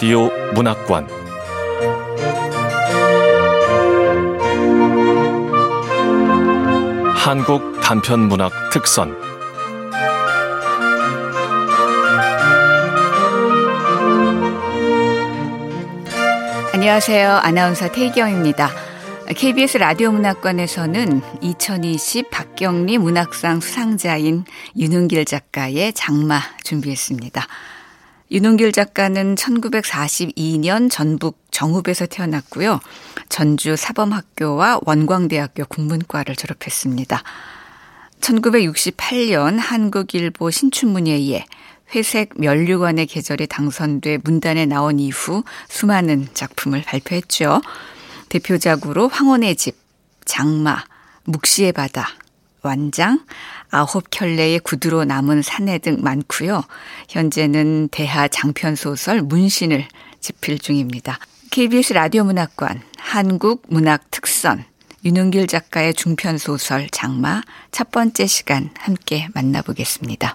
라디오 문학관 한국 단편 문학 특선 안녕하세요. 아나운서 태경입니다. KBS 라디오 문학관에서는 2020 박경리 문학상 수상자인 윤은길 작가의 장마 준비했습니다. 윤은길 작가는 1942년 전북 정읍에서 태어났고요. 전주 사범학교와 원광대학교 국문과를 졸업했습니다. 1968년 한국일보 신춘문예에 의해 회색 면류관의 계절이 당선돼 문단에 나온 이후 수많은 작품을 발표했죠. 대표작으로 황혼의 집, 장마, 묵시의 바다, 완장, 아홉 켤레의 구두로 남은 사내 등 많고요. 현재는 대하 장편 소설 문신을 집필 중입니다. KBS 라디오 문학관 한국 문학 특선 윤은길 작가의 중편 소설 장마 첫 번째 시간 함께 만나보겠습니다.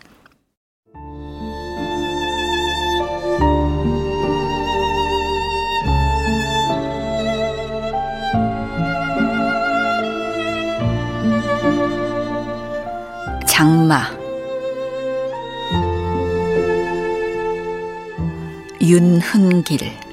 장마. 윤흥길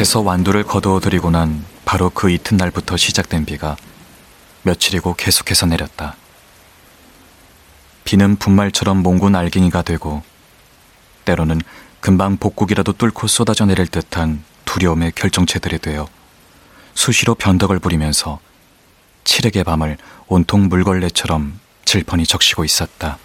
밭에서 완두를 거두어들이고 난 바로 그 이튿날부터 시작된 비가 며칠이고 계속해서 내렸다. 비는 분말처럼 몽고 날갱이가 되고 때로는 금방 복국이라도 뚫고 쏟아져 내릴 듯한 두려움의 결정체들이 되어 수시로 변덕을 부리면서 칠흑의 밤을 온통 물걸레처럼 질펀히 적시고 있었다.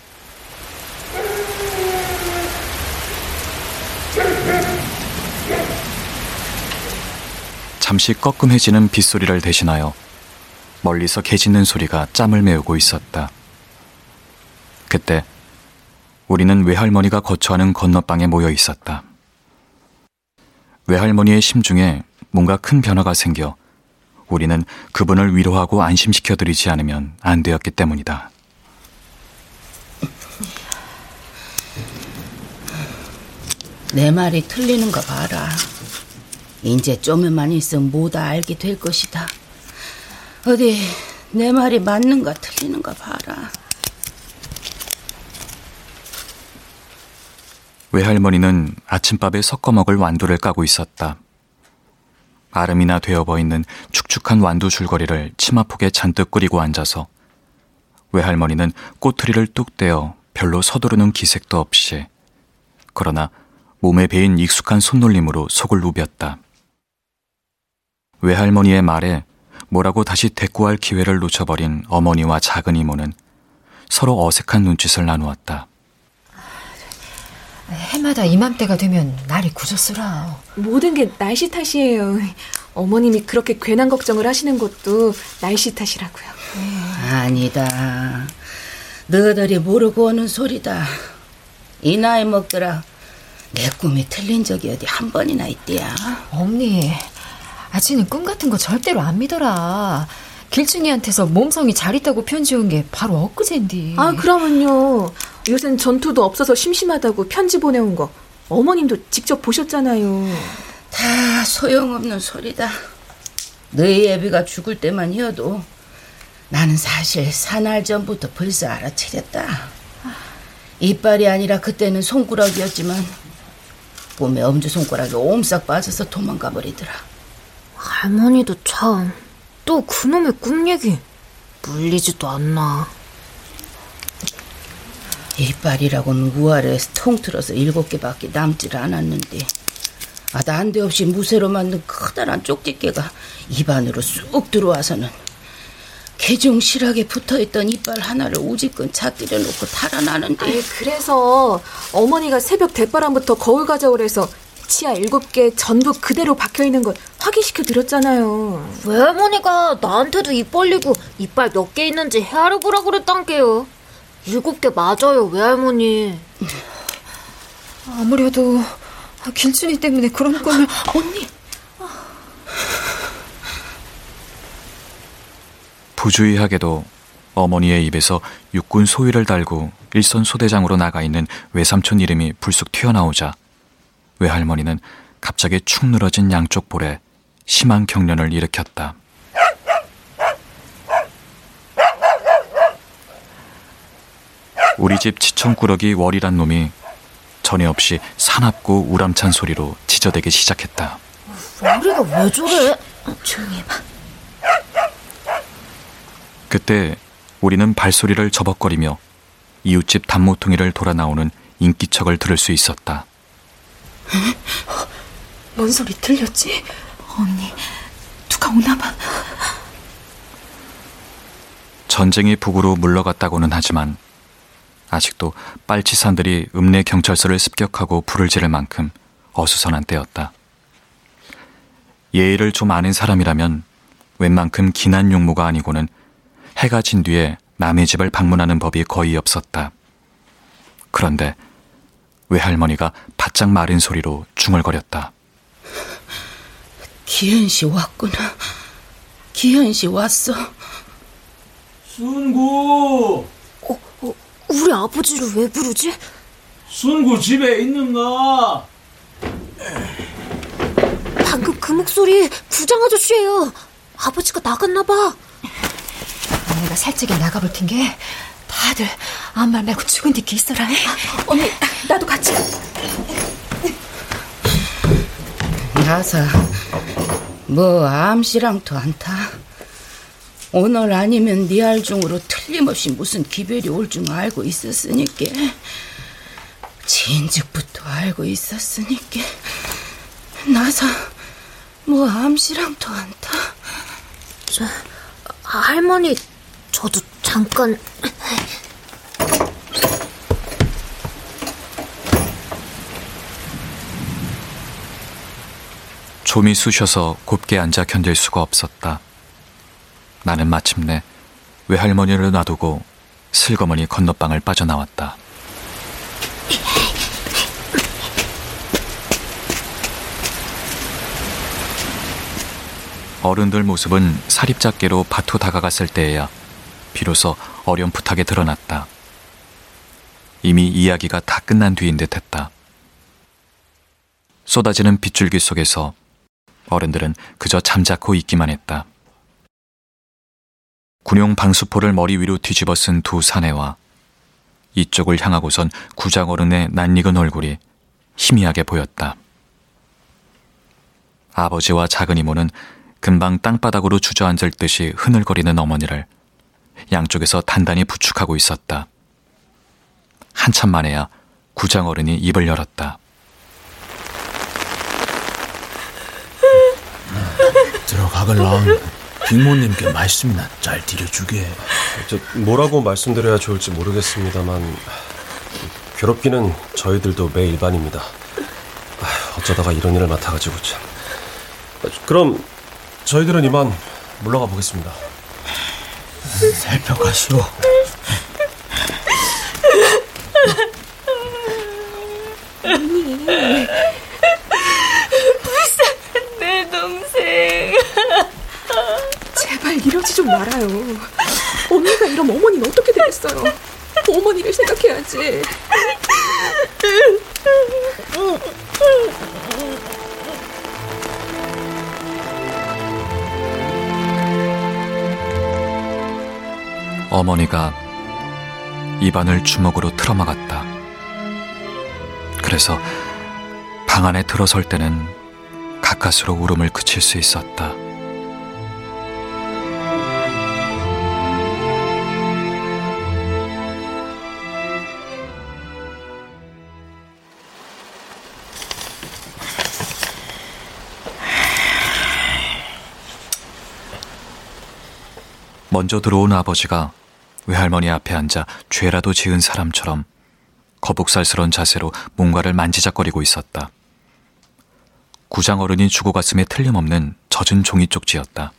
잠시 꺾음해지는 빗소리를 대신하여 멀리서 개 짖는 소리가 짬을 메우고 있었다. 그때 우리는 외할머니가 거처하는 건너방에 모여 있었다. 외할머니의 심중에 뭔가 큰 변화가 생겨 우리는 그분을 위로하고 안심시켜 드리지 않으면 안 되었기 때문이다. 내 말이 틀리는 거 봐라. 이제 좀만 있으면 뭐다 알게 될 것이다. 어디 내 말이 맞는가 틀리는가 봐라. 외할머니는 아침밥에 섞어 먹을 완두를 까고 있었다. 아름이나 되어버 있는 축축한 완두 줄거리를 치마폭에 잔뜩 끓이고 앉아서 외할머니는 꼬투리를 뚝 떼어 별로 서두르는 기색도 없이 그러나 몸에 배인 익숙한 손놀림으로 속을 누볐다. 외할머니의 말에 뭐라고 다시 대꾸할 기회를 놓쳐버린 어머니와 작은 이모는 서로 어색한 눈짓을 나누었다. 해마다 이맘때가 되면 날이 굳어쓰라. 모든 게 날씨 탓이에요. 어머님이 그렇게 괜한 걱정을 하시는 것도 날씨 탓이라고요. 아니다. 너희들이 모르고 오는 소리다. 이 나이 먹더라. 내 꿈이 틀린 적이 어디 한 번이나 있대야. 언니, 아치는 꿈 같은 거 절대로 안 믿어라. 길중이한테서 몸성이 잘 있다고 편지 온 게 바로 엊그젠디. 아, 그러면요. 요샌 전투도 없어서 심심하다고 편지 보내온 거 어머님도 직접 보셨잖아요. 다 소용없는 소리다. 너희 애비가 죽을 때만이어도 나는 사실 사날 전부터 벌써 알아차렸다. 이빨이 아니라 그때는 손가락이었지만 봄에 엄지손가락이 옴싹 빠져서 도망가 버리더라. 할머니도 참, 또 그놈의 꿈 얘기. 물리지도 않나. 이빨이라고는 우아래에서 통틀어서 일곱 개밖에 남질 않았는데 아 난데없이 무쇠로 만든 커다란 쪽집게가 입안으로 쑥 들어와서는 개중 실하게 붙어있던 이빨 하나를 우지끈 차뜨려 놓고 달아나는데. 아니, 그래서 어머니가 새벽 대바람부터 거울 가져오래서 치아 일곱 개 전부 그대로 박혀 있는 걸 확인시켜 드렸잖아요. 외할머니가 나한테도 입 벌리고 이빨 몇 개 있는지 헤아려 보라 그랬단게요. 일곱 개 맞아요, 외할머니. 아무래도 길준이 때문에 그런 거면 언니. 부주의하게도 어머니의 입에서 육군 소위를 달고 일선 소대장으로 나가 있는 외삼촌 이름이 불쑥 튀어나오자 외할머니는 갑자기 축 늘어진 양쪽 볼에 심한 경련을 일으켰다. 우리 집 지청꾸러기 월이란 놈이 전에 없이 사납고 우람찬 소리로 짖어대기 시작했다. 우리가 왜 저래? 조용히 해봐. 그때 우리는 발소리를 저벅거리며 이웃집 단모퉁이를 돌아 나오는 인기척을 들을 수 있었다. 뭔 소리 들렸지? 언니, 누가 오나 봐. 전쟁이 북으로 물러갔다고는 하지만 아직도 빨치산들이 읍내 경찰서를 습격하고 불을 지를 만큼 어수선한 때였다. 예의를 좀 아는 사람이라면 웬만큼 기난 용무가 아니고는 해가 진 뒤에 남의 집을 방문하는 법이 거의 없었다. 그런데 외할머니가 바짝 마른 소리로 중얼거렸다. 기현 씨 왔구나. 기현 씨 왔어. 순구! 어, 어, 우리 아버지를 왜 부르지? 순구 집에 있는가? 방금 그 목소리 구장 아저씨예요. 아버지가 나갔나 봐. 내가 살짝이 나가볼 텐게 다들 아무 말 말고 죽은 뒤께 있어라. 언니, 나도 같이. 나사, 뭐 암시랑도 않다. 오늘 아니면 네 알중으로 틀림없이 무슨 기별이 올 줄 알고 있었으니까. 진즉부터 알고 있었으니까. 나사, 뭐 암시랑도 않다. 저, 할머니, 저도 잠깐. 좀이 쑤셔서 곱게 앉아 견딜 수가 없었다. 나는 마침내 외할머니를 놔두고 슬그머니 건너방을 빠져나왔다. 어른들 모습은 사립잡개로 밭으로 다가갔을 때에야 비로소 어렴풋하게 드러났다. 이미 이야기가 다 끝난 뒤인 듯 했다. 쏟아지는 빗줄기 속에서 어른들은 그저 잠자코 있기만 했다. 군용 방수포를 머리 위로 뒤집어 쓴 두 사내와 이쪽을 향하고선 구장 어른의 낯익은 얼굴이 희미하게 보였다. 아버지와 작은 이모는 금방 땅바닥으로 주저앉을 듯이 흐늘거리는 어머니를 양쪽에서 단단히 부축하고 있었다. 한참 만에야 구장 어른이 입을 열었다. 들어가글랑 빅모님께 말씀이나 잘 드려주게. 저 뭐라고 말씀드려야 좋을지 모르겠습니다만 괴롭기는 저희들도 매 일반입니다. 아, 어쩌다가 이런 일을 맡아가지고 참. 그럼 저희들은 이만 물러가 보겠습니다. 살펴가시오. 내 동생. 제발 이러지 좀 말아요. 언니가 이러면 어머니는 어떻게 되겠어요? 어머니를 생각해야지. 어머니가 입안을 주먹으로 틀어막았다. 그래서 방 안에 들어설 때는 가까스로 울음을 그칠 수 있었다. 먼저 들어온 아버지가 외할머니 앞에 앉아 죄라도 지은 사람처럼 거북살스런 자세로 뭔가를 만지작거리고 있었다. 구장 어른이 주고 갔음에 틀림없는 젖은 종이 쪽지였다.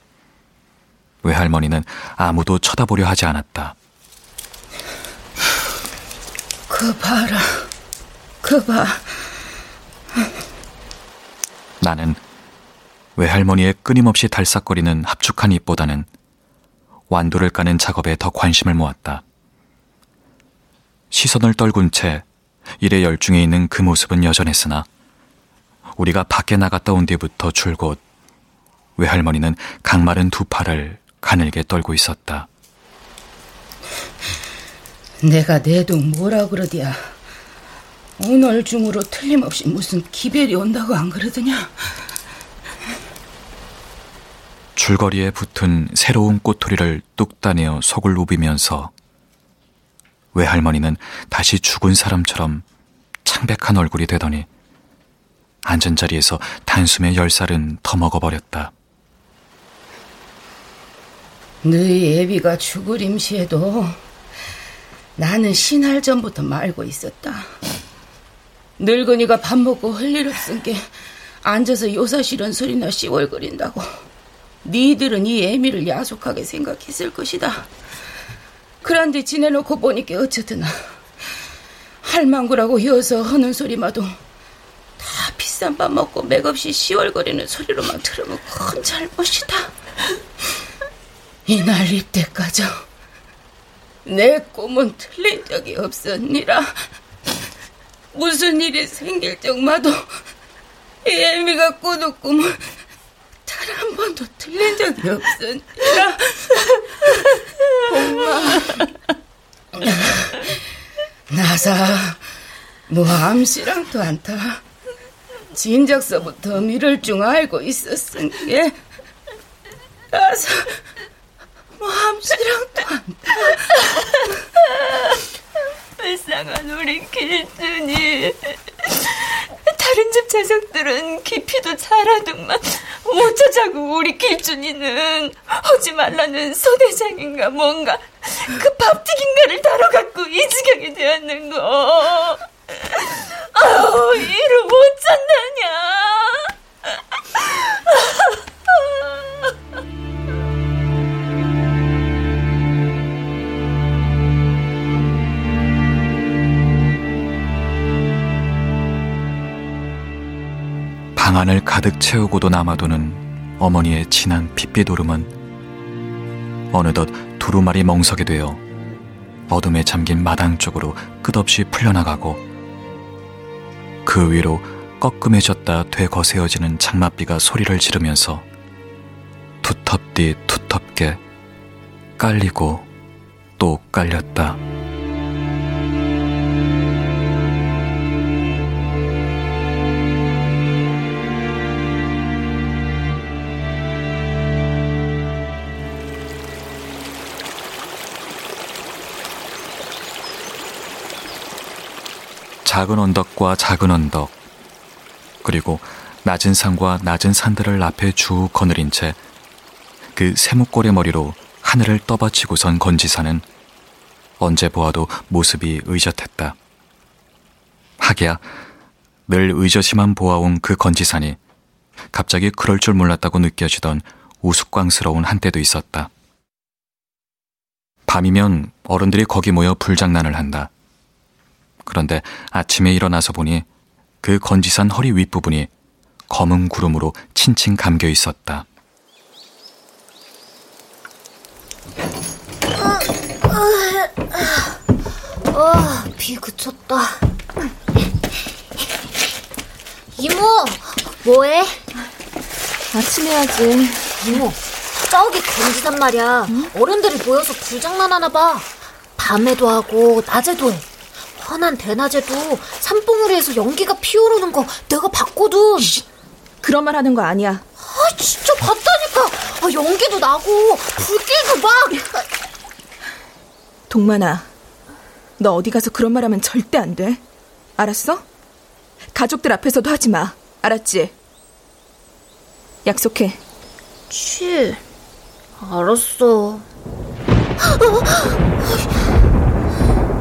외할머니는 아무도 쳐다보려 하지 않았다. 그 봐라. 그 봐. 나는 외할머니의 끊임없이 달싹거리는 합축한 입보다는 완도를 까는 작업에 더 관심을 모았다. 시선을 떨군 채 일에 열중해 있는 그 모습은 여전했으나 우리가 밖에 나갔다 온 뒤부터 줄곧 외할머니는 강마른 두 팔을 가늘게 떨고 있었다. 내가 내동 뭐라 그러디야. 오늘 중으로 틀림없이 무슨 기별이 온다고 안 그러더냐? 줄거리에 붙은 새로운 꼬투리를 뚝 따내어 속을 우비면서 외할머니는 다시 죽은 사람처럼 창백한 얼굴이 되더니 앉은 자리에서 단숨에 열 살은 더 먹어버렸다. 너희 애비가 죽을 임시에도 나는 신할 전부터 말고 있었다. 늙은이가 밥 먹고 할일 없은 게 앉아서 요사시런 소리나 씩월거린다고. 니들은 이 애미를 야속하게 생각했을 것이다. 그런데 지내놓고 보니까 어쨌드나 할망구라고 이어서 하는 소리마도 다 비싼 밥 먹고 맥없이 시월거리는 소리로만 들으면 큰 잘못이다. 이날 이때까지 내 꿈은 틀린 적이 없었니라. 무슨 일이 생길 적마도 이 애미가 꾸는 꿈은 단한 번도 틀린 적이 없었니라. 엄마. 나사, 뭐 암시랑도 않다. 진작서부터 미를 줄 알고 있었으니 나사, 뭐 암시랑도 않다. 불쌍한 우리 길준이. 다른 집 자석들은 깊이도 잘하더만 어쩌자고 우리 길준이는 하지 말라는 소대장인가 뭔가 그 밥튀긴가를 다뤄갖고 이 지경이 되었는 거 아우 이를 못 찾느냐 방안을 가득 채우고도 남아도는 어머니의 진한 핏빛 오름은 어느덧 두루마리 멍석이 되어 어둠에 잠긴 마당 쪽으로 끝없이 풀려나가고 그 위로 꺾음해졌다 되거세어지는 장맛비가 소리를 지르면서 두텁디 두텁게 깔리고 또 깔렸다. 작은 언덕과 작은 언덕, 그리고 낮은 산과 낮은 산들을 앞에 쭉 거느린 채 그 세목골의 머리로 하늘을 떠받치고선 건지사는 언제 보아도 모습이 의젓했다. 하기야 늘 의젓이만 보아온 그 건지산이 갑자기 그럴 줄 몰랐다고 느껴지던 우스꽝스러운 한때도 있었다. 밤이면 어른들이 거기 모여 불장난을 한다. 그런데 아침에 일어나서 보니 그 건지산 허리 윗부분이 검은 구름으로 칭칭 감겨 있었다. 아, 비 그쳤다. 이모, 뭐해? 아침 해야지. 이모, 저기 건지산 말이야. 어른들이 모여서 불장난 하나 봐. 밤에도 하고 낮에도 해. 환한 대낮에도 산봉우리에서 연기가 피어오르는 거 내가 봤거든. 그런 말 하는 거 아니야. 아, 진짜 봤다니까. 아, 연기도 나고 불길도 막. 동만아, 너 어디 가서 그런 말 하면 절대 안 돼. 알았어? 가족들 앞에서도 하지 마. 알았지? 약속해. 치, 알았어.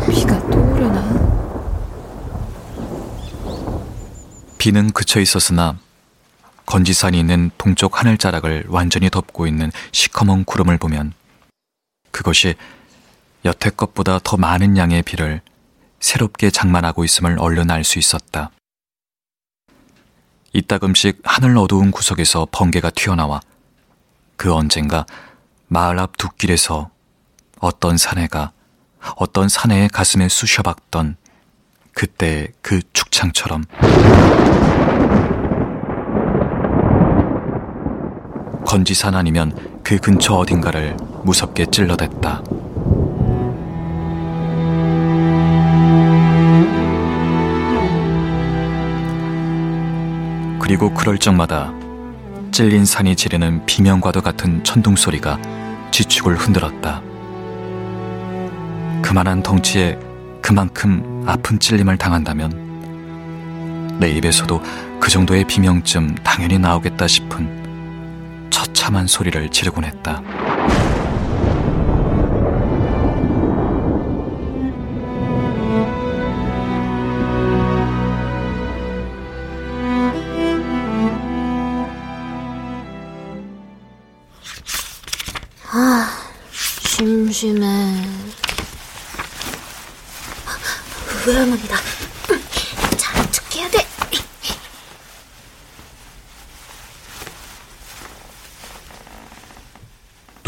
비가 또 오려나? 비는 그쳐 있었으나 건지산이 있는 동쪽 하늘자락을 완전히 덮고 있는 시커먼 구름을 보면 그것이 여태껏보다 더 많은 양의 비를 새롭게 장만하고 있음을 얼른 알 수 있었다. 이따금씩 하늘 어두운 구석에서 번개가 튀어나와 그 언젠가 마을 앞 둑길에서 어떤 사내가 어떤 사내의 가슴에 쑤셔박던 그때 그 축창처럼 건지산 아니면 그 근처 어딘가를 무섭게 찔러댔다. 그리고 그럴 적마다 찔린 산이 지르는 비명과도 같은 천둥 소리가 지축을 흔들었다. 그만한 덩치에 그만큼 아픈 찔림을 당한다면 내 입에서도 그 정도의 비명쯤 당연히 나오겠다 싶은 처참한 소리를 지르곤 했다.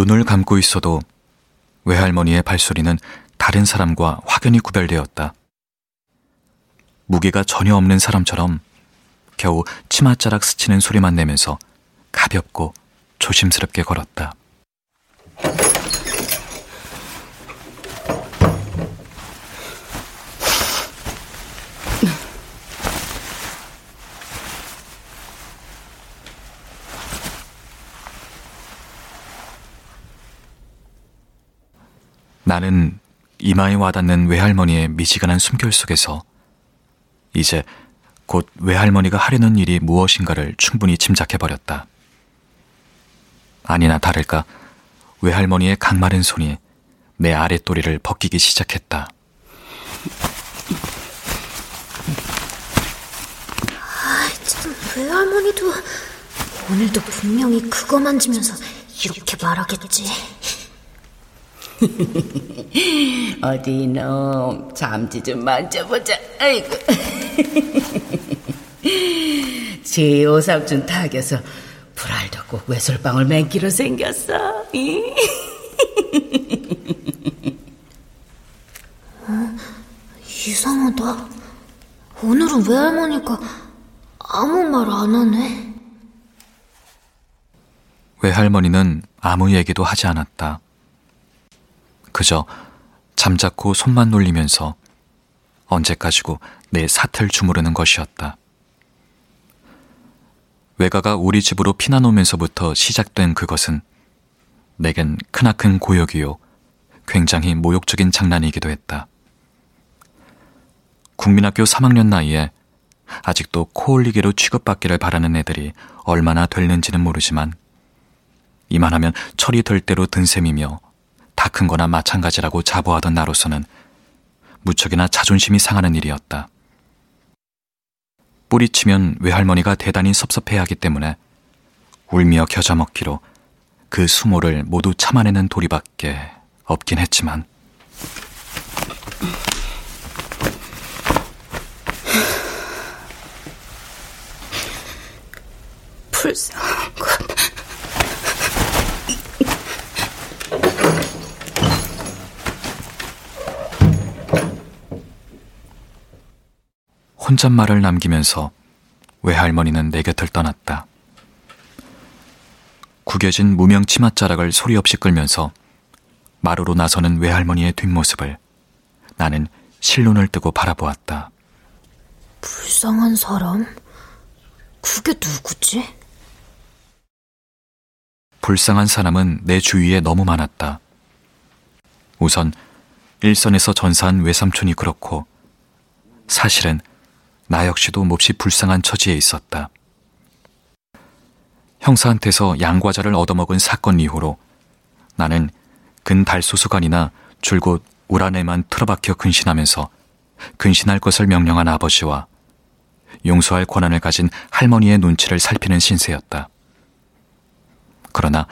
눈을 감고 있어도 외할머니의 발소리는 다른 사람과 확연히 구별되었다. 무게가 전혀 없는 사람처럼 겨우 치맛자락 스치는 소리만 내면서 가볍고 조심스럽게 걸었다. 나는 이마에 와닿는 외할머니의 미지근한 숨결 속에서 이제 곧 외할머니가 하려는 일이 무엇인가를 충분히 짐작해버렸다. 아니나 다를까 외할머니의 강마른 손이 내 아랫도리를 벗기기 시작했다. 아, 참, 외할머니도 오늘도 분명히 그거 만지면서 이렇게 말하겠지. 어디 이놈 잠지 좀 만져보자. 아이고. 제 오삼촌 탁에서 불알도 꼭 외솔방울 맹기로 생겼어. 이? 이상하다. 오늘은 외할머니가 아무 말 안 하네. 외할머니는 아무 얘기도 하지 않았다. 그저 잠자코 손만 놀리면서 언제까지고 내 사틀 주무르는 것이었다. 외가가 우리 집으로 피난 오면서부터 시작된 그것은 내겐 크나큰 고역이요. 굉장히 모욕적인 장난이기도 했다. 국민학교 3학년 나이에 아직도 코 올리기로 취급받기를 바라는 애들이 얼마나 될는지는 모르지만 이만하면 철이 들 대로 든 셈이며 다 큰 거나 마찬가지라고 자부하던 나로서는 무척이나 자존심이 상하는 일이었다. 뿌리치면 외할머니가 대단히 섭섭해하기 때문에 울며 겨자 먹기로 그 수모를 모두 참아내는 도리밖에 없긴 했지만 불쌍한 것. 혼잣말을 남기면서 외할머니는 내 곁을 떠났다. 구겨진 무명 치맛자락을 소리 없이 끌면서 마루로 나서는 외할머니의 뒷모습을 나는 실눈을 뜨고 바라보았다. 불쌍한 사람? 그게 누구지? 불쌍한 사람은 내 주위에 너무 많았다. 우선 일선에서 전사한 외삼촌이 그렇고 사실은 나 역시도 몹시 불쌍한 처지에 있었다. 형사한테서 양과자를 얻어먹은 사건 이후로 나는 근달소수관이나 줄곧 울 안에만 틀어박혀 근신하면서 근신할 것을 명령한 아버지와 용서할 권한을 가진 할머니의 눈치를 살피는 신세였다. 그러나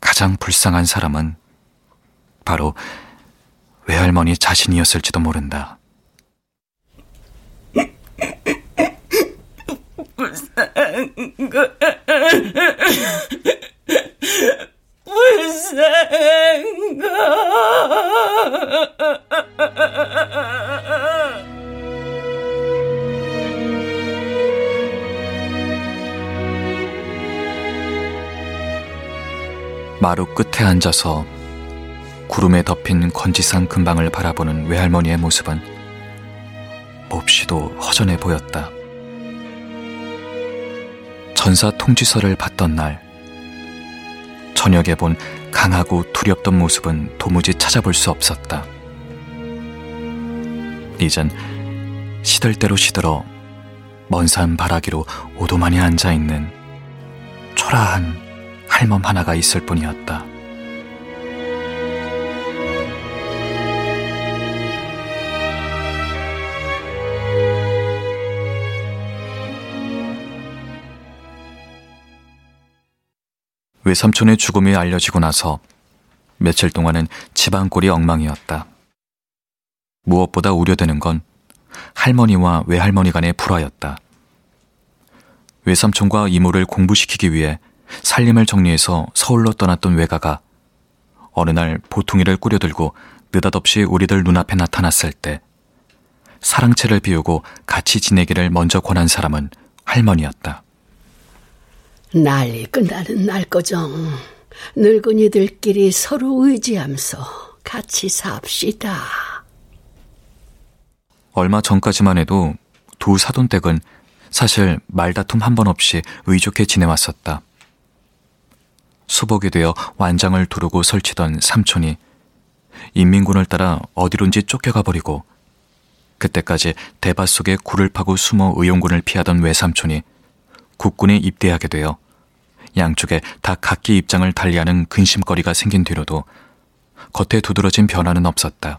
가장 불쌍한 사람은 바로 외할머니 자신이었을지도 모른다. 불쌍한 거. 불쌍한 거. 마루 끝에 앉아서 구름에 덮인 건지산 근방을 바라보는 외할머니의 모습은 몹시도 허전해 보였다. 전사 통지서를 받던 날, 저녁에 본 강하고 두렵던 모습은 도무지 찾아볼 수 없었다. 이젠 시들 대로 시들어 먼산 바라기로 오도만이 앉아있는 초라한 할멈 하나가 있을 뿐이었다. 외삼촌의 죽음이 알려지고 나서 며칠 동안은 집안 꼴이 엉망이었다. 무엇보다 우려되는 건 할머니와 외할머니 간의 불화였다. 외삼촌과 이모를 공부시키기 위해 살림을 정리해서 서울로 떠났던 외가가 어느 날 보통이를 꾸려들고 느닷없이 우리들 눈앞에 나타났을 때 사랑채를 비우고 같이 지내기를 먼저 권한 사람은 할머니였다. 난리 끝나는 날 거정. 늙은이들끼리 서로 의지하면서 같이 삽시다. 얼마 전까지만 해도 두 사돈댁은 사실 말다툼 한 번 없이 의좋게 지내왔었다. 수복이 되어 완장을 두르고 설치던 삼촌이 인민군을 따라 어디론지 쫓겨가 버리고 그때까지 대밭 속에 굴을 파고 숨어 의용군을 피하던 외삼촌이 국군에 입대하게 되어 양쪽에 다 각기 입장을 달리하는 근심거리가 생긴 뒤로도 겉에 두드러진 변화는 없었다.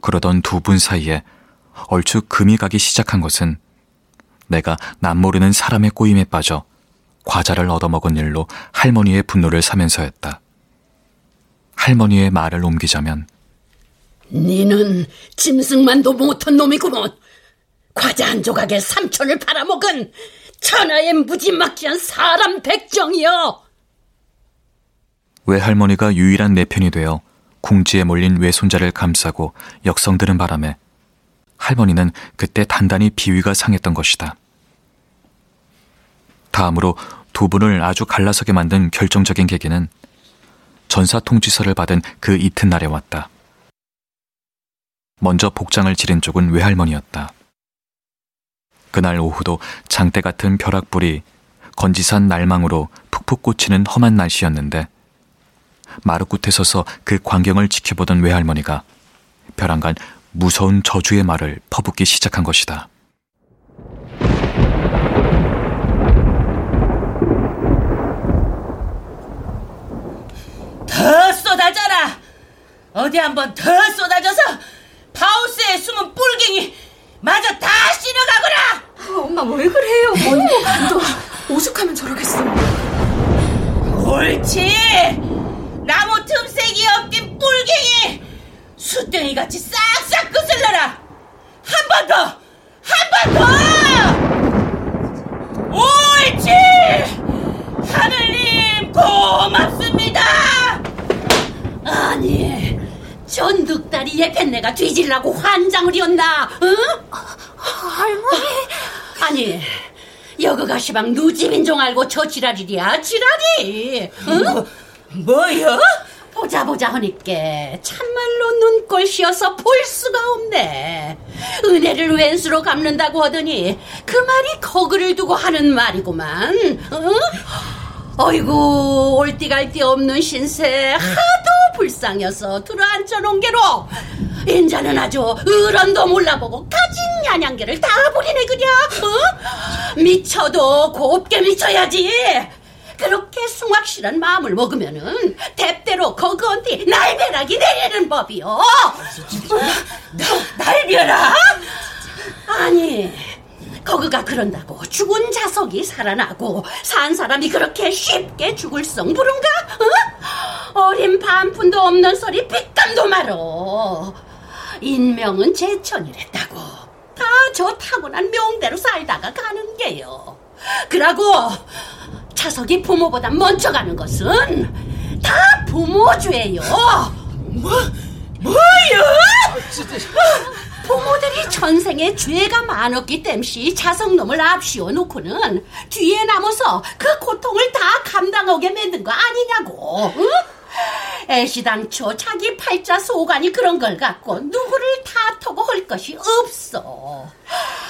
그러던 두 분 사이에 얼추 금이 가기 시작한 것은 내가 남모르는 사람의 꼬임에 빠져 과자를 얻어먹은 일로 할머니의 분노를 사면서였다. 할머니의 말을 옮기자면 니는 짐승만도 못한 놈이구먼. 과자 한 조각에 삼천을 팔아먹은 천하의 무지막지한 사람 백정이여. 외할머니가 유일한 내 편이 되어 궁지에 몰린 외손자를 감싸고 역성드는 바람에 할머니는 그때 단단히 비위가 상했던 것이다. 다음으로 두 분을 아주 갈라서게 만든 결정적인 계기는 전사 통지서를 받은 그 이튿날에 왔다. 먼저 복장을 지른 쪽은 외할머니였다. 그날 오후도 장대 같은 벼락불이 건지산 날망으로 푹푹 꽂히는 험한 날씨였는데 마루끝에 서서 그 광경을 지켜보던 외할머니가 벼랑간 무서운 저주의 말을 퍼붓기 시작한 것이다. 더 쏟아져라! 어디 한번 더 쏟아져서 파우스에 숨은 뿔갱이 마저 다 씻어가거라! 아, 엄마 왜 그래요? 너 오죽하면 저러겠어. 옳지! 나무 틈새기 엮인 뿔갱이 수땡이 같이 싹싹 거슬러라! 한 번 더! 한 번 더! 옳지! 하늘님 고맙습니다! 아니, 전득다리 예편내가 뒤질라고 환장을 이었나? 응? 할머니. 아니, 여거가 시방 누지민종 알고 저 지랄이랴 지랄이. 응? 뭐, 뭐요? 보자 보자 하니께 참말로 눈꼴 씌어서 볼 수가 없네. 은혜를 왼수로 갚는다고 하더니 그 말이 거그를 두고 하는 말이구만. 응? 어이구 올띠갈띠 없는 신세 하도 불쌍해서 들어앉아 놓은 게로. 인자는 아주 어런도 몰라보고 가진 야냥개를 다 부리네 그랴 어? 미쳐도 곱게 미쳐야지. 그렇게 숭확실한 마음을 먹으면은 대대로 거그한테 날벼락이 내리는 법이요. 나, 날벼락? 아니 누가 그런다고 죽은 자석이 살아나고 산 사람이 그렇게 쉽게 죽을 성 부른가? 어? 어린 반푼도 없는 소리 빗감도 말어. 인명은 제천이랬다고. 다 저 타고난 명대로 살다가 가는 게요. 그러고 자석이 부모보다 먼저 가는 것은 다 부모 죄요. 뭐? 뭐요? 부모들이 전생에 죄가 많았기 땜시 자성놈을 앞씌워 놓고는 뒤에 남아서 그 고통을 다 감당하게 만든 거 아니냐고. 응? 애시당초 자기 팔자 소관이 그런 걸 갖고 누구를 탓하고 할 것이 없어.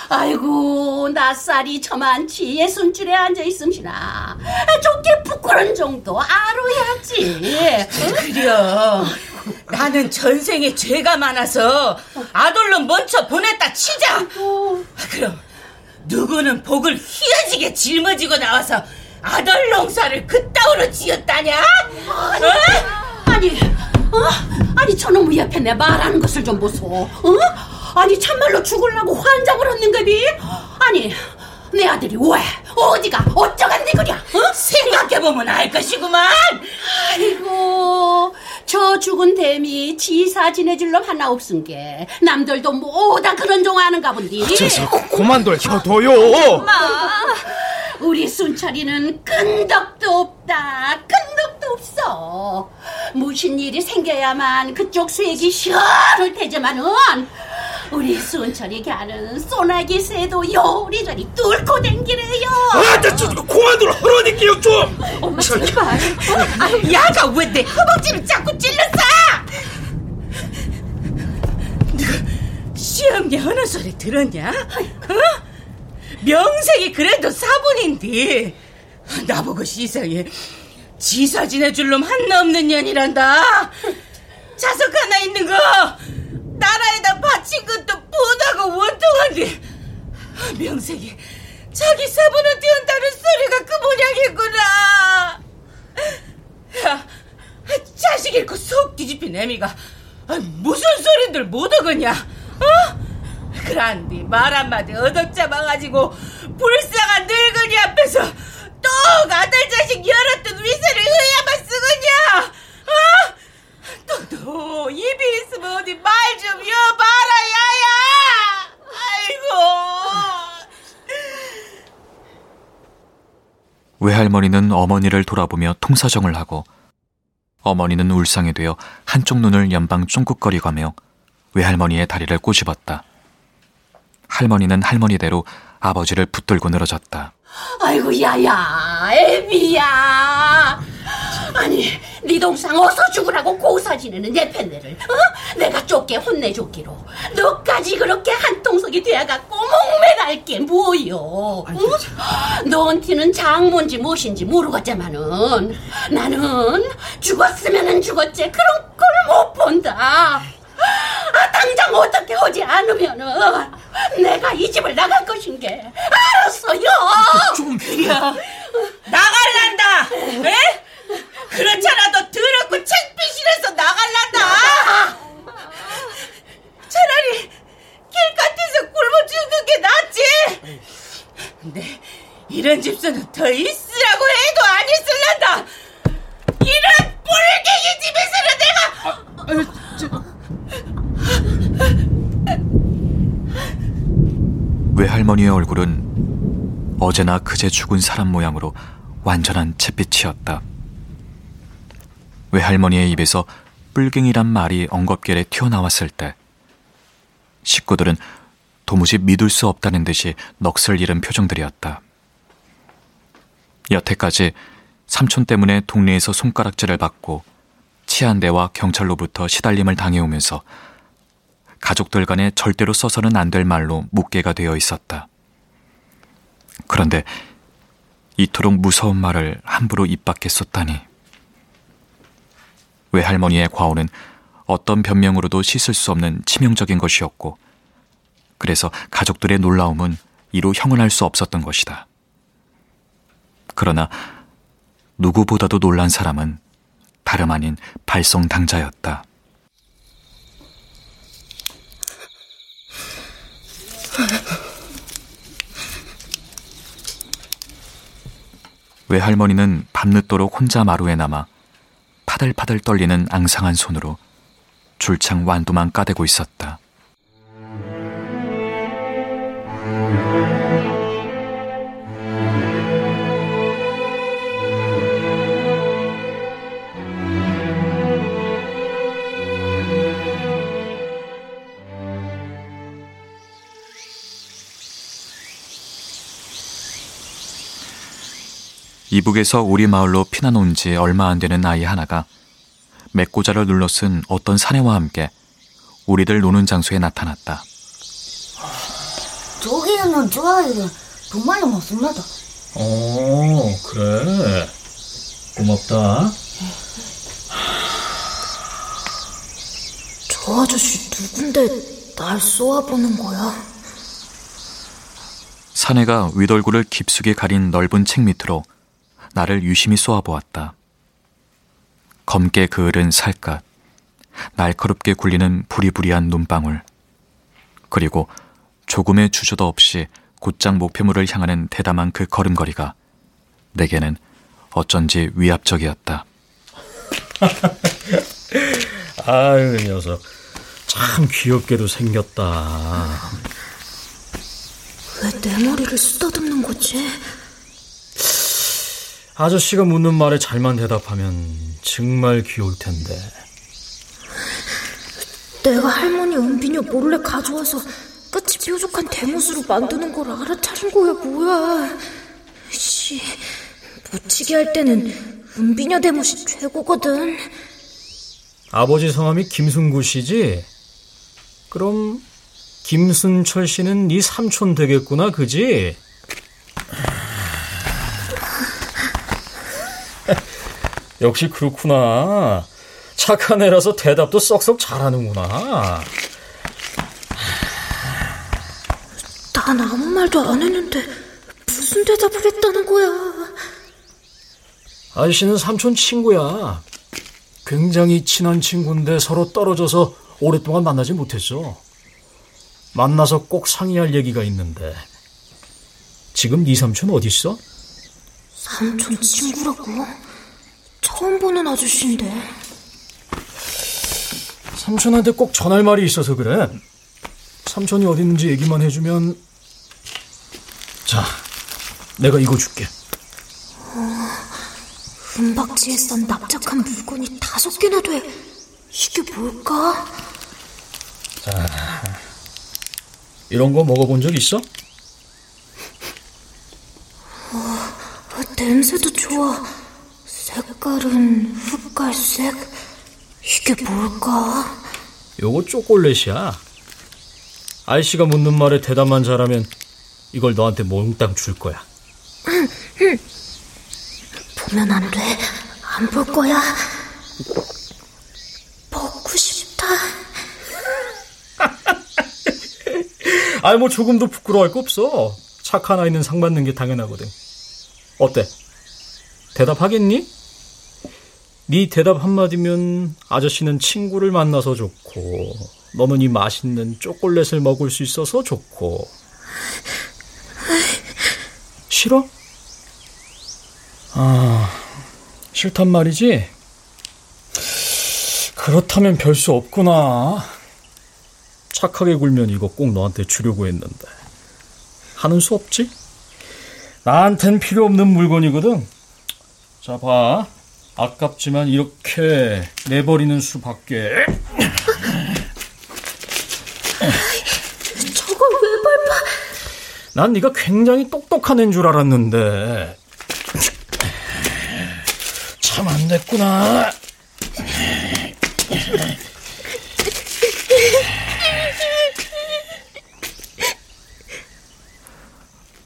아이고 낯살이 저만치 예순줄에 앉아 있음시나 좋게 부끄러운 정도 알아야지. 그려. 나는 전생에 죄가 많아서 아들로 먼저 보냈다 치자. 그럼 누구는 복을 희어지게 짊어지고 나와서 아들 농사를 그따위로 지었다냐? 어? 아니, 어? 아니 저놈의 옆에 내 말하는 것을 좀 보소. 어? 아니 참말로 죽을라고 환장을 했는가비? 아니 내 아들이 왜 어디가 어쩌간데 그랴? 어? 생각해보면 알 것이구만. 아이고 저 죽은 뱀이 지사 지내줄 놈 하나 없은 게 남들도 뭐다 그런 종 아는가 본디. 저서 고만돌 혀둬요. 엄마. 우리 순철이는 끈덕도 없다. 끈덕도 없어. 무슨 일이 생겨야만 그쪽 수액이 시원할 테지만은 우리 순철이 걔는 소나기 새도 요리저리 뚫고 댕기래요. 아, 나저 고만돌 헐어낼게요 좀. 엄마 제발. 아, 야가 왜 내 허벅지를 자꾸 찔렀어? 누가 시험계 하는 소리 들었냐? 어? 명색이 그래도 사본인데. 나보고 시상에 지사 지내줄 놈 하나 없는 년이란다. 자석 하나 있는 거 나라에다 바친 것도 뻔하고 원통한데 명색이 자기 사본한테 한다는 소리가 그 모양이구나. 야, 자식 잃고 속 뒤집힌 애미가 무슨 소린들 못하겠냐 어? 그란디 말 한마디 얻어잡아가지고 불쌍한 늙은이 앞에서 또 아들 자식 열었던 위세를 의야만 쓰겠냐 어? 너도 입이 있으면 어디 말 좀 여봐라 야야 아이고 외할머니는 어머니를 돌아보며 통사정을 하고 어머니는 울상이 되어 한쪽 눈을 연방 쫑긋거리가며 외할머니의 다리를 꼬집었다. 할머니는 할머니대로 아버지를 붙들고 늘어졌다. 아이고 야야 애비야 아니 네 동상 어서 죽으라고 고사 지내는 내 팬네를 어? 내가 쫓게 혼내줬기로 너까지 그렇게 한통속이 되어갖고 목매달 게 뭐요 어? 너한테는 장모인지 무엇인지 모르겠지만은 나는 죽었으면은 죽었지 그런 걸 못 본다 아, 당장 어떻게 하지 않으면은 내가 이 집을 나갈 것인 게 알았어요. 좀 그려 나갈란다. 왜? 그렇잖아도 더럽고 창피실해서 나갈란다. 차라리 길 같아서 굶어 죽는 게 낫지. 근데 이런 집수는 더 있으라고 해도 안 있을란다. 이런 뿔갱이 집에서는 내가 아, 아, 저... 외할머니의 얼굴은 어제나 그제 죽은 사람 모양으로 완전한 잿빛이었다. 외할머니의 입에서 뿔갱이란 말이 엉겁결에 튀어나왔을 때 식구들은 도무지 믿을 수 없다는 듯이 넋을 잃은 표정들이었다. 여태까지 삼촌 때문에 동네에서 손가락질을 받고 치안대와 경찰로부터 시달림을 당해오면서 가족들 간에 절대로 써서는 안 될 말로 묵계가 되어 있었다. 그런데 이토록 무서운 말을 함부로 입 밖에 쏟다니. 외할머니의 과오는 어떤 변명으로도 씻을 수 없는 치명적인 것이었고, 그래서 가족들의 놀라움은 이로 형언할 수 없었던 것이다. 그러나 누구보다도 놀란 사람은 다름 아닌 발송 당자였다. 외할머니는 밤늦도록 혼자 마루에 남아 파들파들 떨리는 앙상한 손으로 줄창 완두만 까대고 있었다. 이북에서 우리 마을로 피난 온 지 얼마 안 되는 아이 하나가 맥고자를 눌러 쓴 어떤 사내와 함께 우리들 노는 장소에 나타났다. 저기는 저 아이가 돈 많이 먹습니다. 어, 그래. 고맙다. 저 아저씨 누군데 날 쏘아보는 거야? 사내가 윗얼굴을 깊숙이 가린 넓은 책 밑으로 나를 유심히 쏘아보았다. 검게 그을은 살갗, 날카롭게 굴리는 부리부리한 눈방울, 그리고 조금의 주저도 없이 곧장 목표물을 향하는 대담한 그 걸음걸이가 내게는 어쩐지 위압적이었다. 아유, 녀석. 참 귀엽게도 생겼다. 왜 내 머리를 쓰다듬는 거지? 아저씨가 묻는 말에 잘만 대답하면 정말 귀여울 텐데. 내가 할머니 은비녀 몰래 가져와서 끝이 뾰족한 대못으로 만드는 걸 알아차린 거야 뭐야 씨 묻히게 할 때는 은비녀 대못이 최고거든 아버지 성함이 김순구 씨지? 그럼 김순철 씨는 네 삼촌 되겠구나, 그지? 역시 그렇구나. 착한 애라서 대답도 썩썩 잘하는구나. 난 아무 말도 안 했는데 무슨 대답을 했다는 거야 아저씨는 삼촌 친구야. 굉장히 친한 친구인데 서로 떨어져서 오랫동안 만나지 못했어. 만나서 꼭 상의할 얘기가 있는데. 지금 네 삼촌 어디 있어? 삼촌 친구라고? 처음 보는 아저씨인데 삼촌한테 꼭 전할 말이 있어서 그래. 삼촌이 어디 있는지 얘기만 해주면 자, 내가 이거 줄게. 어, 은박지에 싼 납작한 물건이 다섯 개나 돼. 이게 뭘까? 자, 이런 거 먹어본 적 있어? 어, 냄새도 좋아. 색깔은 흑갈색. 이게 뭘까? 요거 초콜릿이야. 아이씨가 묻는 말에 대답만 잘하면 이걸 너한테 몽땅 줄 거야. 보면 안 돼. 안 볼 거야. 먹고 싶다. 아이 뭐 조금도 부끄러워할 거 없어. 착한 아이는 상 받는 게 당연하거든. 어때? 대답하겠니? 네 대답 한마디면 아저씨는 친구를 만나서 좋고 너는 이 맛있는 초콜릿을 먹을 수 있어서 좋고 싫어? 아 싫단 말이지? 그렇다면 별 수 없구나 착하게 굴면 이거 꼭 너한테 주려고 했는데 하는 수 없지? 나한텐 필요 없는 물건이거든 자 봐 아깝지만 이렇게 내버리는 수밖에. 저걸 왜 밟아? 난 네가 굉장히 똑똑한 애인 줄 알았는데 참 안 됐구나.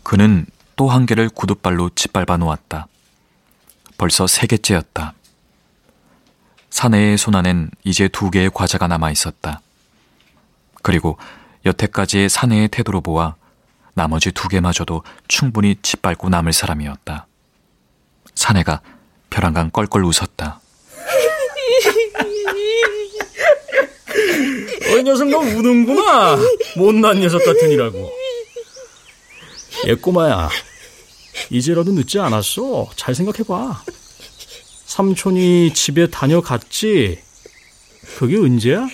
그는 또 한 개를 구둣발로 짓밟아 놓았다. 벌써 세 개째였다. 사내의 손 안엔 이제 두 개의 과자가 남아 있었다. 그리고 여태까지의 사내의 태도로 보아 나머지 두 개마저도 충분히 짓밟고 남을 사람이었다. 사내가 벼랑간 껄껄 웃었다. 어 이 녀석 너 우는구나. 못난 녀석 같으니라고. 얘 꼬마야. 이제라도 늦지 않았어. 잘 생각해봐. 삼촌이 집에 다녀갔지? 그게 언제야?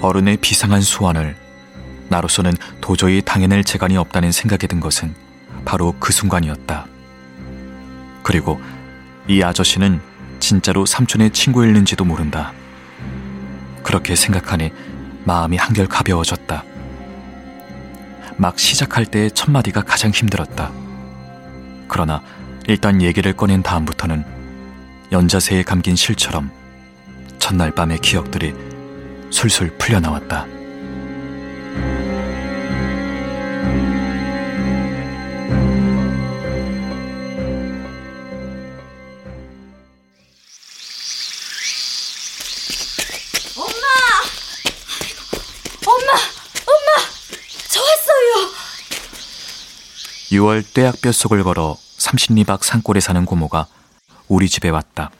어른의 비상한 소원을 나로서는 도저히 당해낼 재간이 없다는 생각이 든 것은 바로 그 순간이었다. 그리고 이 아저씨는 진짜로 삼촌의 친구였는지도 모른다. 그렇게 생각하니 마음이 한결 가벼워졌다. 막 시작할 때의 첫 마디가 가장 힘들었다. 그러나 일단 얘기를 꺼낸 다음부터는 연자새에 감긴 실처럼 첫날 밤의 기억들이 술술 풀려나왔다. 6월 떼약볕 속을 걸어 30리박 산골에 사는 고모가 우리 집에 왔다.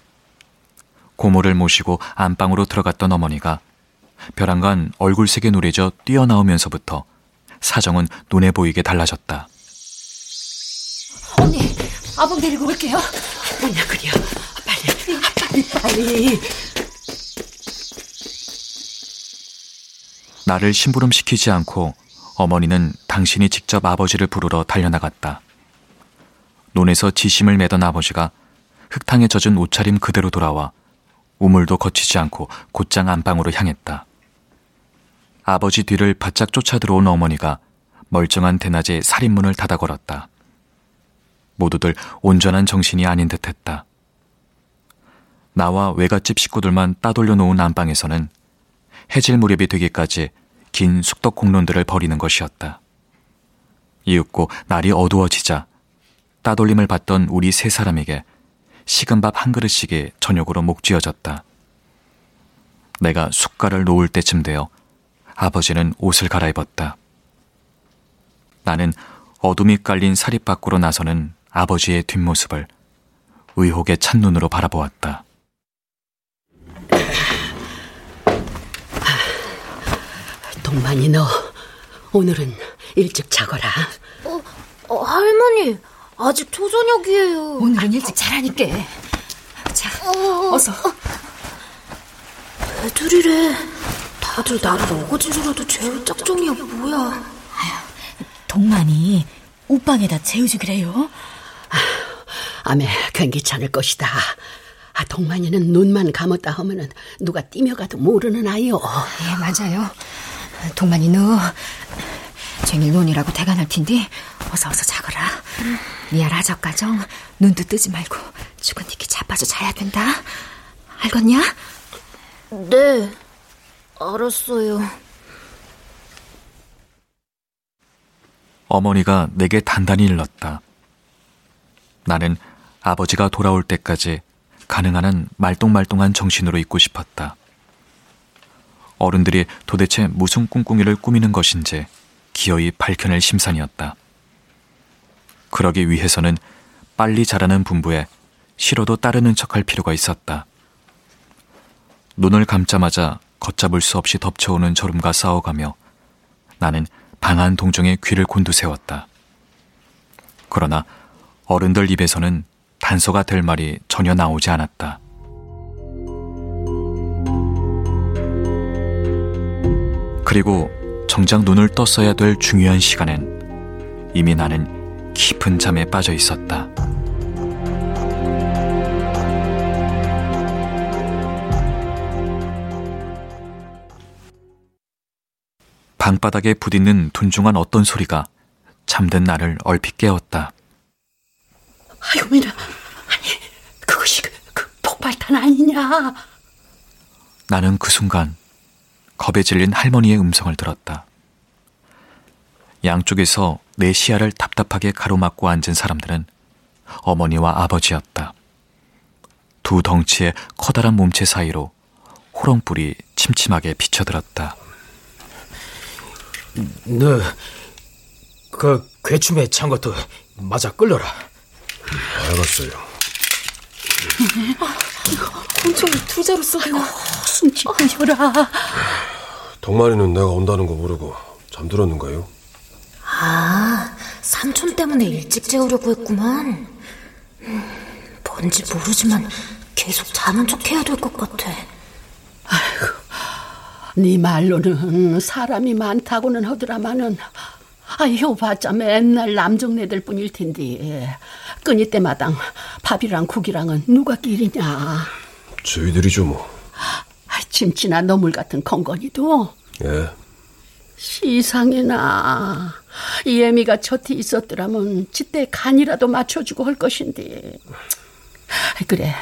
고모를 모시고 안방으로 들어갔던 어머니가 벼랑간 얼굴색에 누래져 뛰어나오면서부터 사정은 눈에 보이게 달라졌다. 언니, 아범 데리고 올게요. 뭐냐 그려. 빨리, 빨리, 빨리. 나를 심부름시키지 않고 어머니는 당신이 직접 아버지를 부르러 달려나갔다. 논에서 지심을 매던 아버지가 흙탕에 젖은 옷차림 그대로 돌아와 우물도 거치지 않고 곧장 안방으로 향했다. 아버지 뒤를 바짝 쫓아 들어온 어머니가 멀쩡한 대낮에 살인문을 닫아 걸었다. 모두들 온전한 정신이 아닌 듯 했다. 나와 외갓집 식구들만 따돌려 놓은 안방에서는 해질 무렵이 되기까지 긴 숙덕 공론들을 벌이는 것이었다. 이윽고 날이 어두워지자 따돌림을 받던 우리 세 사람에게 식은 밥 한 그릇씩이 저녁으로 목쥐어졌다. 내가 숟갈을 놓을 때쯤 되어 아버지는 옷을 갈아입었다. 나는 어둠이 깔린 사립 밖으로 나서는 아버지의 뒷모습을 의혹에 찬 눈으로 바라보았다. 동만이 너 오늘은 일찍 자거라. 어, 어, 할머니, 아직 초저녁이에요. 오늘은 일찍 자라니까. 자, 어 서. 애들이래. 다들 나를 어거지로라도 제일 짝종이야, 뭐야. 동만이 옷방에다 재우지 그래요? 아메 괜찮을 것이다. 아, 동만이는 눈만 감았다 하면은 누가 뛰며 가도 모르는 아이요. 예, 맞아요. 동만이 너 쟁일 논이라고 대간할 텐데 어서 어서 자거라. 미안 하적가정 눈도 뜨지 말고 죽은 니끼 자빠져 자야 된다. 알겠냐? 네, 알았어요. 어머니가 내게 단단히 일렀다. 나는 아버지가 돌아올 때까지 가능한 한 말똥말똥한 정신으로 있고 싶었다. 어른들이 도대체 무슨 꿍꿍이를 꾸미는 것인지 기어이 밝혀낼 심산이었다. 그러기 위해서는 빨리 자라는 분부에 싫어도 따르는 척할 필요가 있었다. 눈을 감자마자 걷잡을 수 없이 덮쳐오는 졸음과 싸워가며 나는 방한 동정에 귀를 곤두세웠다. 그러나 어른들 입에서는 단서가 될 말이 전혀 나오지 않았다. 그리고 정작 눈을 떴어야 될 중요한 시간엔 이미 나는 깊은 잠에 빠져 있었다. 방바닥에 부딪는 둔중한 어떤 소리가 잠든 나를 얼핏 깨웠다. 아유, 미나. 아니, 그것이 그, 그 폭발탄 아니냐. 나는 그 순간 겁에 질린 할머니의 음성을 들었다. 양쪽에서 내 시야를 답답하게 가로막고 앉은 사람들은 어머니와 아버지였다. 두 덩치의 커다란 몸체 사이로 호롱불이 침침하게 비쳐들었다. 너, 그 괴춤에 찬 것도 맞아 끌려라. 알았어요. 자루 쏘나 숨지 마셔라. 동만이는 내가 온다는 거 모르고 잠들었는가요? 아, 삼촌 때문에 일찍 재우려고 했구만. 음, 뭔지 모르지만 계속 자는 척 해야 될 것 같아. 네 말로는 사람이 많다고는 하더라마는 아, 효봤자. 맨날 남정네들 뿐일 텐데. 끈이 때마당 밥이랑 국이랑은 누가 끼리냐. 저희들이죠 뭐. 아, 김치나 너물 같은 건건이도. 예. 시상이나. 이 애미가 저티 있었더라면 지때 간이라도 맞춰주고 할 것인데. 그래.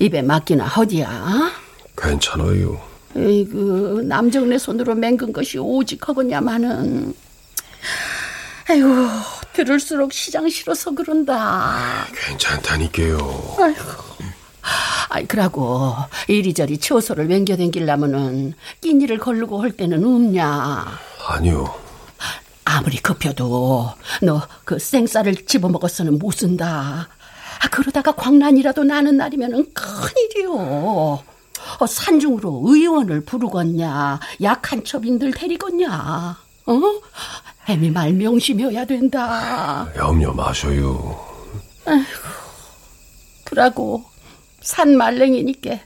입에 맡기나 허디야. 괜찮아요. 에이그 남정네 손으로 맹근 것이 오직하겠냐마는 아이고 들을수록 시장 싫어서 그런다. 괜찮다니까요. 아이고. 아이 그러고 이리저리 처소를 맹겨댕기려면은 끼니를 걸르고 할 때는 없냐? 아니요. 아무리 급혀도 너 그 생쌀을 집어먹어서는 못 쓴다. 아, 그러다가 광란이라도 나는 날이면은 큰일이요. 어, 산중으로 의원을 부르겠냐? 약한 첩인들 데리겠냐 어? 애미 말 명심해야 된다 염려 마셔요. 그러고 산 말랭이니까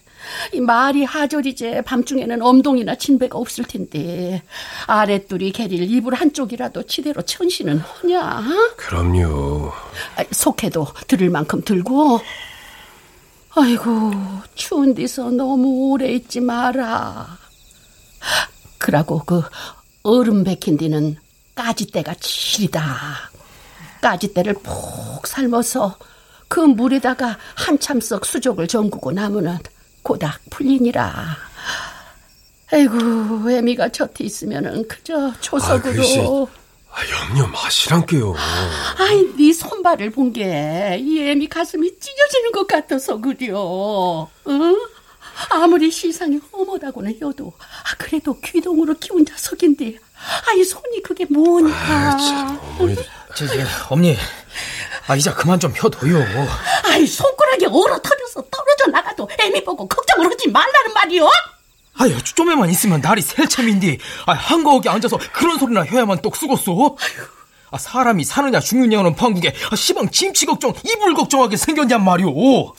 이 말이 하절이제 밤중에는 엄동이나 진배가 없을 텐데 아랫돌이 개릴 이불 한쪽이라도 치대로 천시는 허냐 그럼요. 아, 속해도 들을 만큼 들고 아이고 추운 데서 너무 오래 있지 마라 그러고 그 얼음 백힌 데는 까지대가 질이다 까지대를 푹 삶아서 그 물에다가 한참 썩 수족을 정구고 나무는 고닥 풀리니라 아이고 애미가 곁에 있으면은 그저 초석으로. 아, 염려 마시란게요. 아이, 네 손발을 본 게 이 애미 가슴이 찢어지는 것 같아서 그려. 응? 아무리 시상이 험하다고는 해도 아, 그래도 귀동으로 키운 자석인데 아이 손이 그게 뭐니까. 저, 저, 엄니, 아, 이제 그만 좀 혀둬요. 아이 손가락이 얼어 터져서 떨어져 나가도 애미 보고 걱정을 하지 말라는 말이요. 아유, 좀에만 있으면 날이 셀참인데, 아, 한가하게 앉아서 그런 소리나 해야만 똑 쓰겄어? 아, 사람이 사느냐 죽느냐는 판국에, 아, 시방 김치 걱정, 이불 걱정하게 생겼냔 말이오.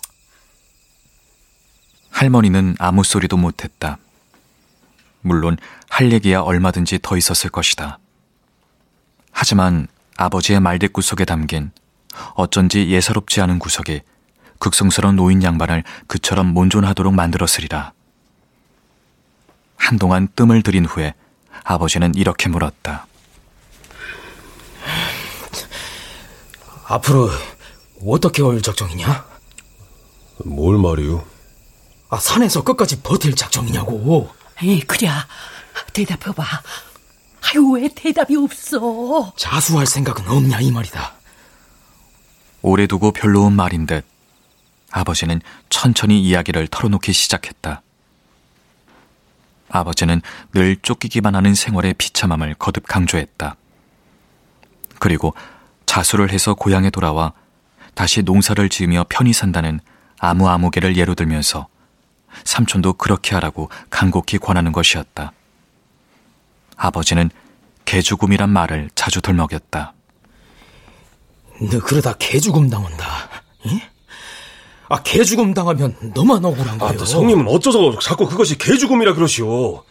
할머니는 아무 소리도 못했다. 물론 할 얘기야 얼마든지 더 있었을 것이다. 하지만 아버지의 말대꾸 속에 담긴 어쩐지 예사롭지 않은 구석이 극성스러운 노인 양반을 그처럼 몬존하도록 만들었으리라. 한동안 뜸을 들인 후에 아버지는 이렇게 물었다. 앞으로 어떻게 올 작정이냐? 뭘 말이요? 아, 산에서 끝까지 버틸 작정이냐고. 에이, 그랴. 대답해봐. 아유, 왜 대답이 없어? 자수할 생각은 없냐, 이 말이다. 오래 두고 별로 온 말인 듯 아버지는 천천히 이야기를 털어놓기 시작했다. 아버지는 늘 쫓기기만 하는 생활의 비참함을 거듭 강조했다. 그리고 자수를 해서 고향에 돌아와 다시 농사를 지으며 편히 산다는 아무 아무개를 예로 들면서 삼촌도 그렇게 하라고 간곡히 권하는 것이었다. 아버지는 개죽음이란 말을 자주 들먹였다. 너 그러다 개죽음 당한다. 응? 아, 개죽음 당하면 너만 억울한 거요. 아, 성님은 어쩌서 자꾸 그것이 개죽음이라 그러시오.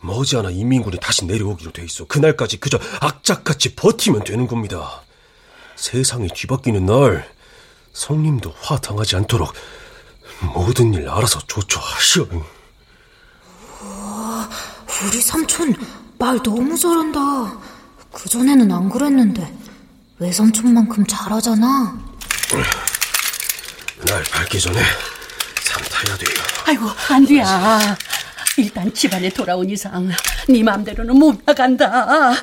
머지않아 인민군이 다시 내려오기로 돼 있어. 그날까지 그저 악착같이 버티면 되는 겁니다. 세상이 뒤바뀌는 날, 성님도 화 당하지 않도록 모든 일 알아서 조처하시오. 우리 삼촌 말 너무 잘한다. 그전에는 안 그랬는데 외삼촌만큼 잘하잖아. 날 밝기 전에 삼 타야 돼요. 아이고, 안 돼야. 일단 집안에 돌아온 이상 네 맘대로는 못 나간다.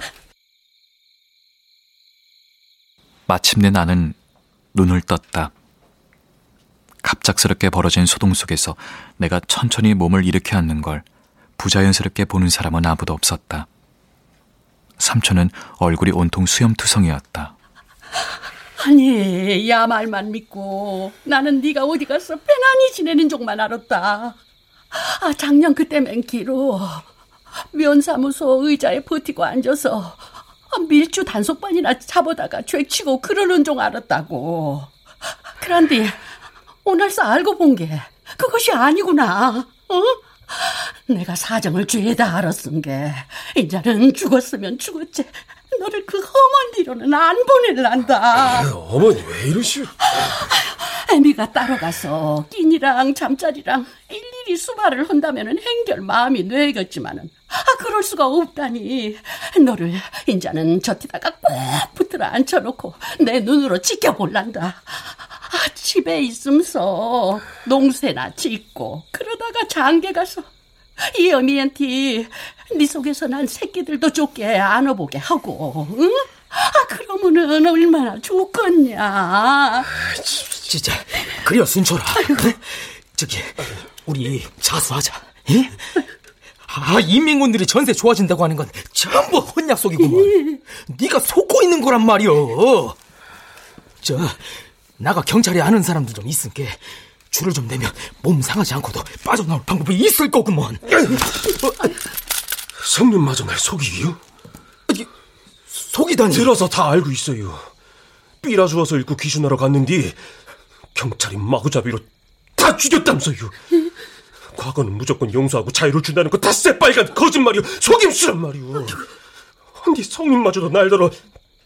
마침내 나는 눈을 떴다. 갑작스럽게 벌어진 소동 속에서 내가 천천히 몸을 일으켜 앉는 걸 부자연스럽게 보는 사람은 아무도 없었다. 삼촌은 얼굴이 온통 수염투성이었다. 아니 야 말만 믿고 나는 네가 어디 가서 편안히 지내는 쪽만 알았다. 아 작년 그때 맨기로 면사무소 의자에 버티고 앉아서 밀주 단속반이나 잡아다가 죄치고 그러는 종 알았다고. 그런데 오늘서 알고 본 게 그것이 아니구나. 어? 내가 사정을 죄다 알았은 게 이제는 죽었으면 죽었지. 너를 그 험한 뒤로는 안 보낼란다. 아유, 어머니 왜 이러시오? 애미가 따라가서 끼니랑 잠자리랑 일일이 수발을 한다면은 행결 마음이 뇌겠지만은 아 그럴 수가 없다니 너를 인자는 저티다가 꼭 붙들어 앉혀놓고 내 눈으로 지켜볼란다. 아, 집에 있으면서 농새나 짓고 그러다가 장계 가서 이 어미한테 네 속에서 난 새끼들도 좁게 안아보게 하고 응? 아 그러면은 얼마나 좋겠냐 진짜 그려 순철아 어? 저기 우리 자수하자 예? 아 인민군들이 전세 좋아진다고 하는 건 전부 혼약속이구먼 네가 속고 있는 거란 말이오 저 나가 경찰에 아는 사람들 좀 있으니까 줄을 좀 내면 몸 상하지 않고도 빠져나올 방법이 있을 거구먼. 성님마저 날 속이기요? 속이다니. 들어서 다 알고 있어요. 삐라 주어서 읽고 귀순하러 갔는데 경찰이 마구잡이로 다 죽였다면서요. 과거는 무조건 용서하고 자유를 준다는 거 다 새빨간 거짓말이요. 속임수란 말이요 근데 성님마저도 날더러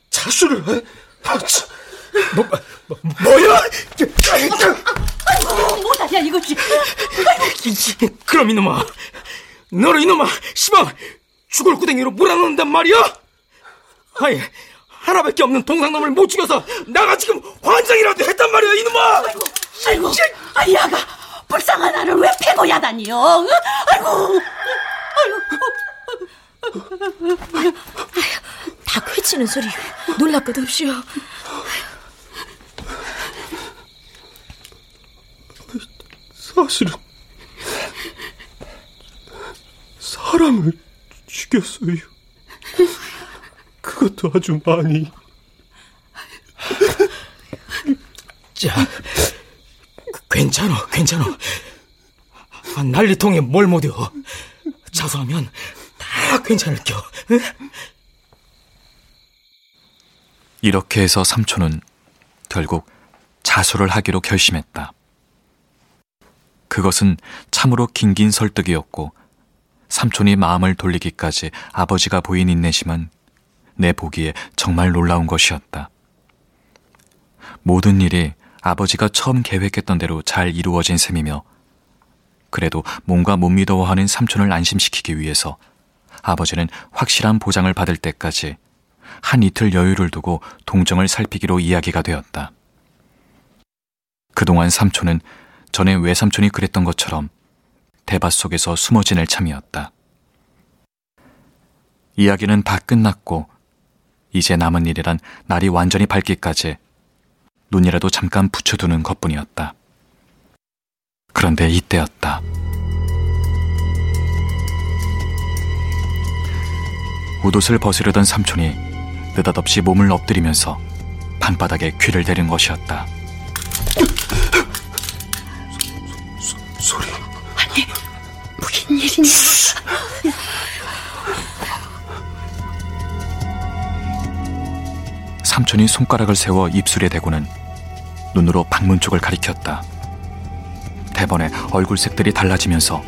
자수를 해? 아, 참. 뭐, 뭐, 뭐야? 아이고 뭐다냐 이거지 그럼 이놈아 너는 이놈아 시방 죽을 구덩이로 몰아넣는단 말이야? 아이 하나밖에 없는 동상놈을 못 죽여서 나가 지금 환장이라도 했단 말이야 이놈아 아이고 아이고 아 야가 불쌍한 나를 왜 패고 야다니요 아이고 아이고 다 괴치는 소리 놀랄 것 없이요 사실은 사람을 죽였어요. 그것도 아주 많이. 자, 괜찮아, 괜찮아. 아, 난리통에 뭘 못해요. 자수하면 다 괜찮을 겨. 응? 이렇게 해서 삼촌은 결국 자수를 하기로 결심했다. 그것은 참으로 긴긴 설득이었고 삼촌이 마음을 돌리기까지 아버지가 보인 인내심은 내 보기에 정말 놀라운 것이었다. 모든 일이 아버지가 처음 계획했던 대로 잘 이루어진 셈이며 그래도 뭔가 못 믿어하는 삼촌을 안심시키기 위해서 아버지는 확실한 보장을 받을 때까지 한 이틀 여유를 두고 동정을 살피기로 이야기가 되었다. 그동안 삼촌은 전에 외삼촌이 그랬던 것처럼 대밭 속에서 숨어 지낼 참이었다. 이야기는 다 끝났고 이제 남은 일이란 날이 완전히 밝기까지 눈이라도 잠깐 붙여두는 것뿐이었다. 그런데 이때였다. 웃옷을 벗으려던 삼촌이 느닷없이 몸을 엎드리면서 방바닥에 귀를 대는 것이었다. 소리. 아니, 무슨 일이냐? 삼촌이 손가락을 세워 입술에 대고는 눈으로 방문 쪽을 가리켰다. 대번에 얼굴 색들이 달라지면서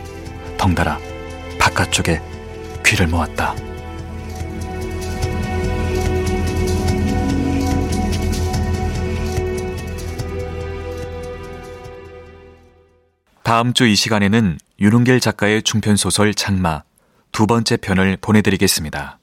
덩달아 바깥쪽에 귀를 모았다. 다음 주 이 시간에는 윤은길 작가의 중편소설 장마 두 번째 편을 보내드리겠습니다.